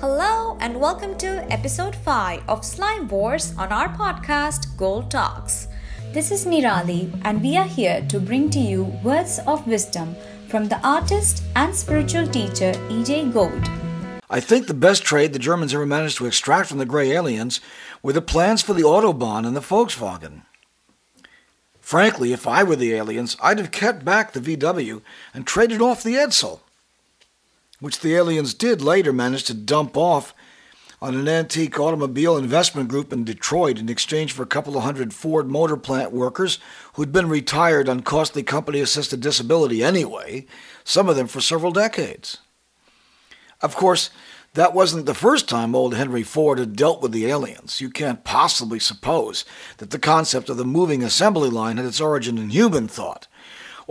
Hello, and welcome to episode 5 of Slime Wars on our podcast Gold Talks. This is Nirali, and we are here to bring to you words of wisdom from the artist and spiritual teacher E.J. Gold. I think the best trade the Germans ever managed to extract from the gray aliens were the plans for the Autobahn and the Volkswagen. Frankly, if I were the aliens, I'd have kept back the VW and traded off the Edsel which the aliens did later manage to dump off on an antique automobile investment group in Detroit in exchange for a couple of hundred Ford motor plant workers who'd been retired on costly company assisted disability anyway, some of them for several decades. Of course, that wasn't the first time old Henry Ford had dealt with the aliens. You can't possibly suppose that the concept of the moving assembly line had its origin in human thought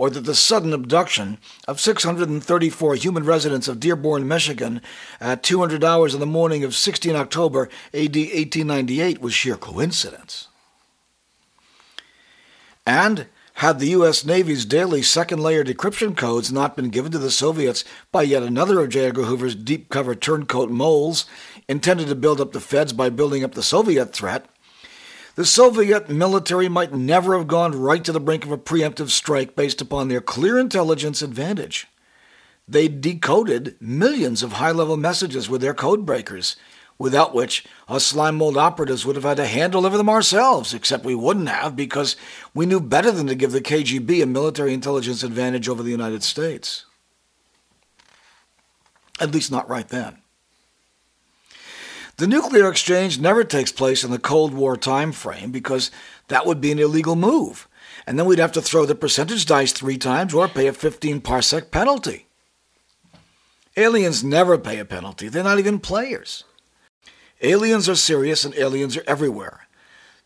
or that the sudden abduction of 634 human residents of Dearborn, Michigan at 200 hours in the morning of 16 October AD 1898 was sheer coincidence. And had the U.S. Navy's daily second layer decryption codes not been given to the Soviets by yet another of J. Edgar Hoover's deep cover turncoat moles intended to build up the Feds by building up the Soviet threat, the Soviet military might never have gone right to the brink of a preemptive strike based upon their clear intelligence advantage. They decoded millions of high level messages with their code breakers, without which us slime mold operatives would have had to hand deliver them ourselves, except we wouldn't have because we knew better than to give the KGB a military intelligence advantage over the United States. At least not right then. The nuclear exchange never takes place in the Cold War time frame because that would be an illegal move. And then we'd have to throw the percentage dice three times or pay a 15 parsec penalty. Aliens never pay a penalty. They're not even players. Aliens are serious and aliens are everywhere.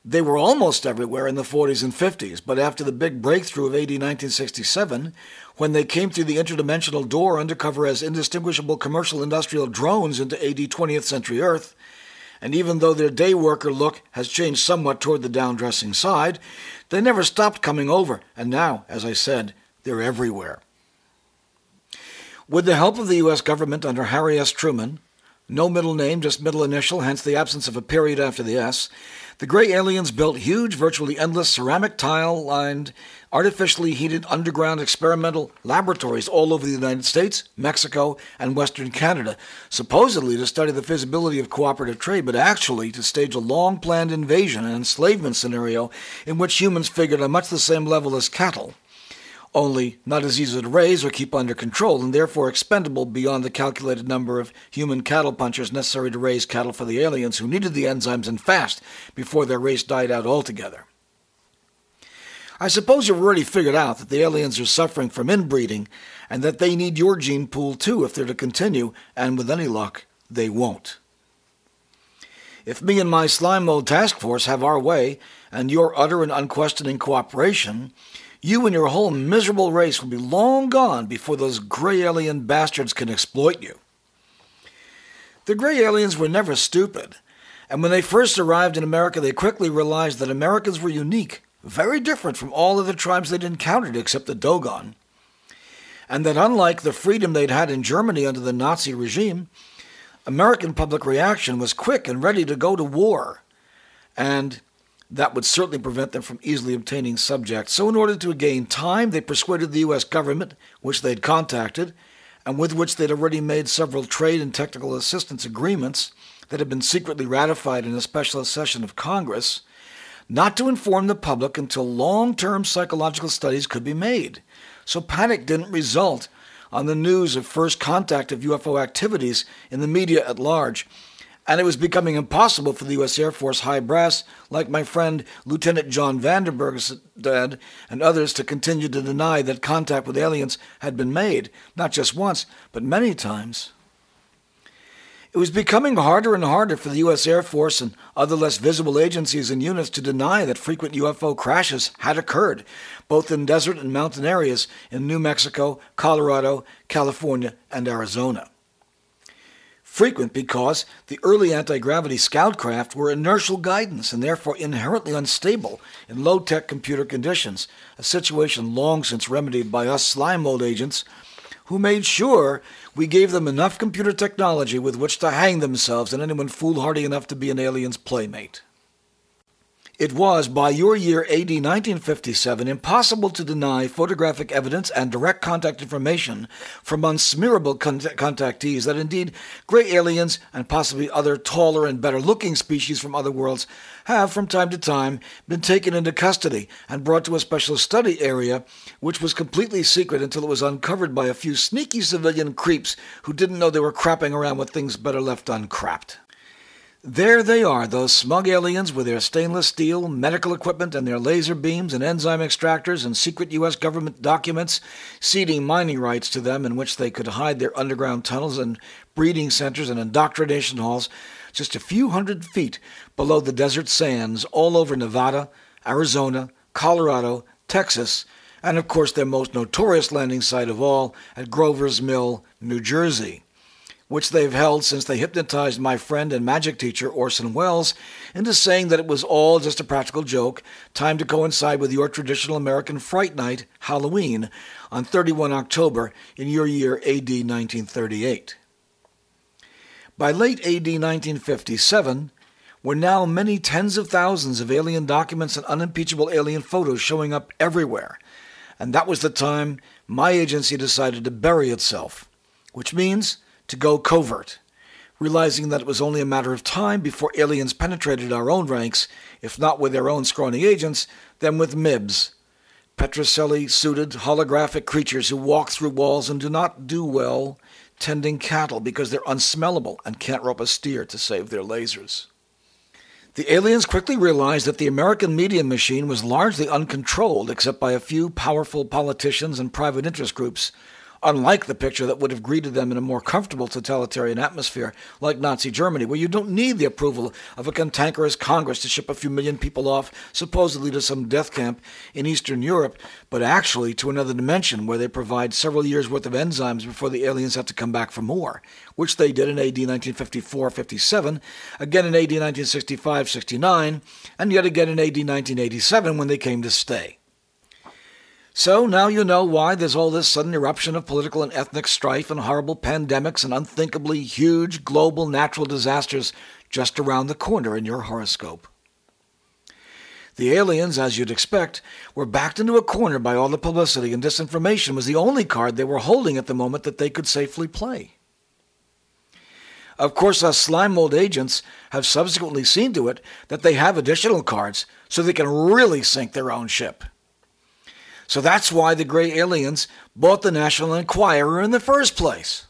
They were almost everywhere in the 40s and 50s, but after the big breakthrough of AD 1967, when they came through the interdimensional door undercover as indistinguishable commercial industrial drones into AD 20th century Earth, and even though their day worker look has changed somewhat toward the down-dressing side, they never stopped coming over, and now, as I said, they're everywhere. With the help of the U.S. government under Harry S. Truman, no middle name, just middle initial, hence the absence of a period after the S, the gray aliens built huge, virtually endless ceramic tile lined, artificially heated underground experimental laboratories all over the United States, Mexico, and Western Canada, supposedly to study the feasibility of cooperative trade, but actually to stage a long planned invasion and enslavement scenario in which humans figured on much the same level as cattle only not as easy to raise or keep under control, and therefore expendable beyond the calculated number of human cattle punchers necessary to raise cattle for the aliens who needed the enzymes and fast before their race died out altogether. I suppose you've already figured out that the aliens are suffering from inbreeding and that they need your gene pool too if they're to continue, and with any luck, they won't. If me and my slime mold task force have our way, and your utter and unquestioning cooperation, you and your whole miserable race will be long gone before those gray alien bastards can exploit you. The gray aliens were never stupid, and when they first arrived in America, they quickly realized that Americans were unique, very different from all other tribes they'd encountered except the Dogon, and that unlike the freedom they'd had in Germany under the Nazi regime, American public reaction was quick and ready to go to war. And that would certainly prevent them from easily obtaining subjects. So, in order to gain time, they persuaded the U.S. government, which they'd contacted, and with which they'd already made several trade and technical assistance agreements that had been secretly ratified in a special session of Congress, not to inform the public until long term psychological studies could be made. So, panic didn't result on the news of first contact of UFO activities in the media at large and it was becoming impossible for the U.S. Air Force high brass, like my friend Lieutenant John Vandenberg said, and others, to continue to deny that contact with aliens had been made, not just once, but many times. It was becoming harder and harder for the U.S. Air Force and other less visible agencies and units to deny that frequent UFO crashes had occurred, both in desert and mountain areas in New Mexico, Colorado, California, and Arizona frequent because the early anti gravity scout craft were inertial guidance and therefore inherently unstable in low tech computer conditions, a situation long since remedied by us slime mold agents who made sure we gave them enough computer technology with which to hang themselves and anyone foolhardy enough to be an alien's playmate. It was, by your year AD 1957, impossible to deny photographic evidence and direct contact information from unsmearable contactees that indeed gray aliens and possibly other taller and better looking species from other worlds have from time to time been taken into custody and brought to a special study area, which was completely secret until it was uncovered by a few sneaky civilian creeps who didn't know they were crapping around with things better left uncrapped. There they are, those smug aliens with their stainless steel, medical equipment, and their laser beams and enzyme extractors and secret U.S. government documents, ceding mining rights to them in which they could hide their underground tunnels and breeding centers and indoctrination halls just a few hundred feet below the desert sands all over Nevada, Arizona, Colorado, Texas, and of course their most notorious landing site of all at Grover's Mill, New Jersey which they've held since they hypnotized my friend and magic teacher Orson Welles into saying that it was all just a practical joke, timed to coincide with your traditional American Fright Night, Halloween, on 31 October in your year AD 1938. By late AD 1957, were now many tens of thousands of alien documents and unimpeachable alien photos showing up everywhere. And that was the time my agency decided to bury itself, which means to go covert, realizing that it was only a matter of time before aliens penetrated our own ranks, if not with their own scrawny agents, then with MIBs, Petrocelli suited holographic creatures who walk through walls and do not do well tending cattle because they're unsmellable and can't rope a steer to save their lasers. The aliens quickly realized that the American media machine was largely uncontrolled except by a few powerful politicians and private interest groups unlike the picture that would have greeted them in a more comfortable totalitarian atmosphere like Nazi Germany, where you don't need the approval of a cantankerous Congress to ship a few million people off, supposedly to some death camp in Eastern Europe, but actually to another dimension where they provide several years' worth of enzymes before the aliens have to come back for more, which they did in AD 1954 57, again in AD 1965 69, and yet again in AD 1987 when they came to stay. So now you know why there's all this sudden eruption of political and ethnic strife and horrible pandemics and unthinkably huge global natural disasters just around the corner in your horoscope. The aliens, as you'd expect, were backed into a corner by all the publicity, and disinformation was the only card they were holding at the moment that they could safely play. Of course, us slime mold agents have subsequently seen to it that they have additional cards so they can really sink their own ship. So that's why the gray aliens bought the National Enquirer in the first place.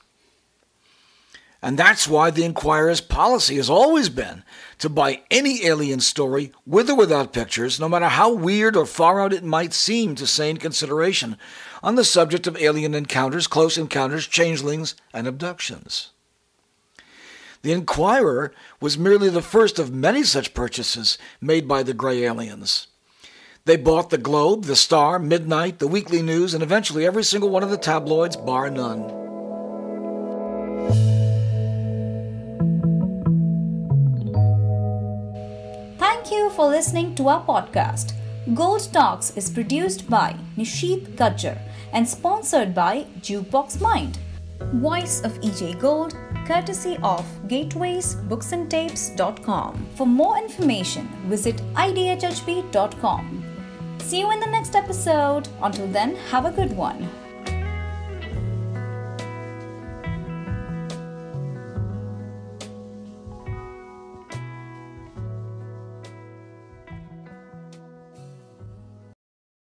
And that's why the Enquirer's policy has always been to buy any alien story, with or without pictures, no matter how weird or far out it might seem to sane consideration, on the subject of alien encounters, close encounters, changelings, and abductions. The Enquirer was merely the first of many such purchases made by the gray aliens. They bought the Globe, the Star, Midnight, the Weekly News, and eventually every single one of the tabloids, bar none. Thank you for listening to our podcast. Gold Talks is produced by Nishit Gajjar and sponsored by Jukebox Mind. Voice of EJ Gold, courtesy of gatewaysbooksandtapes.com. For more information, visit idhhb.com. See you in the next episode. Until then, have a good one.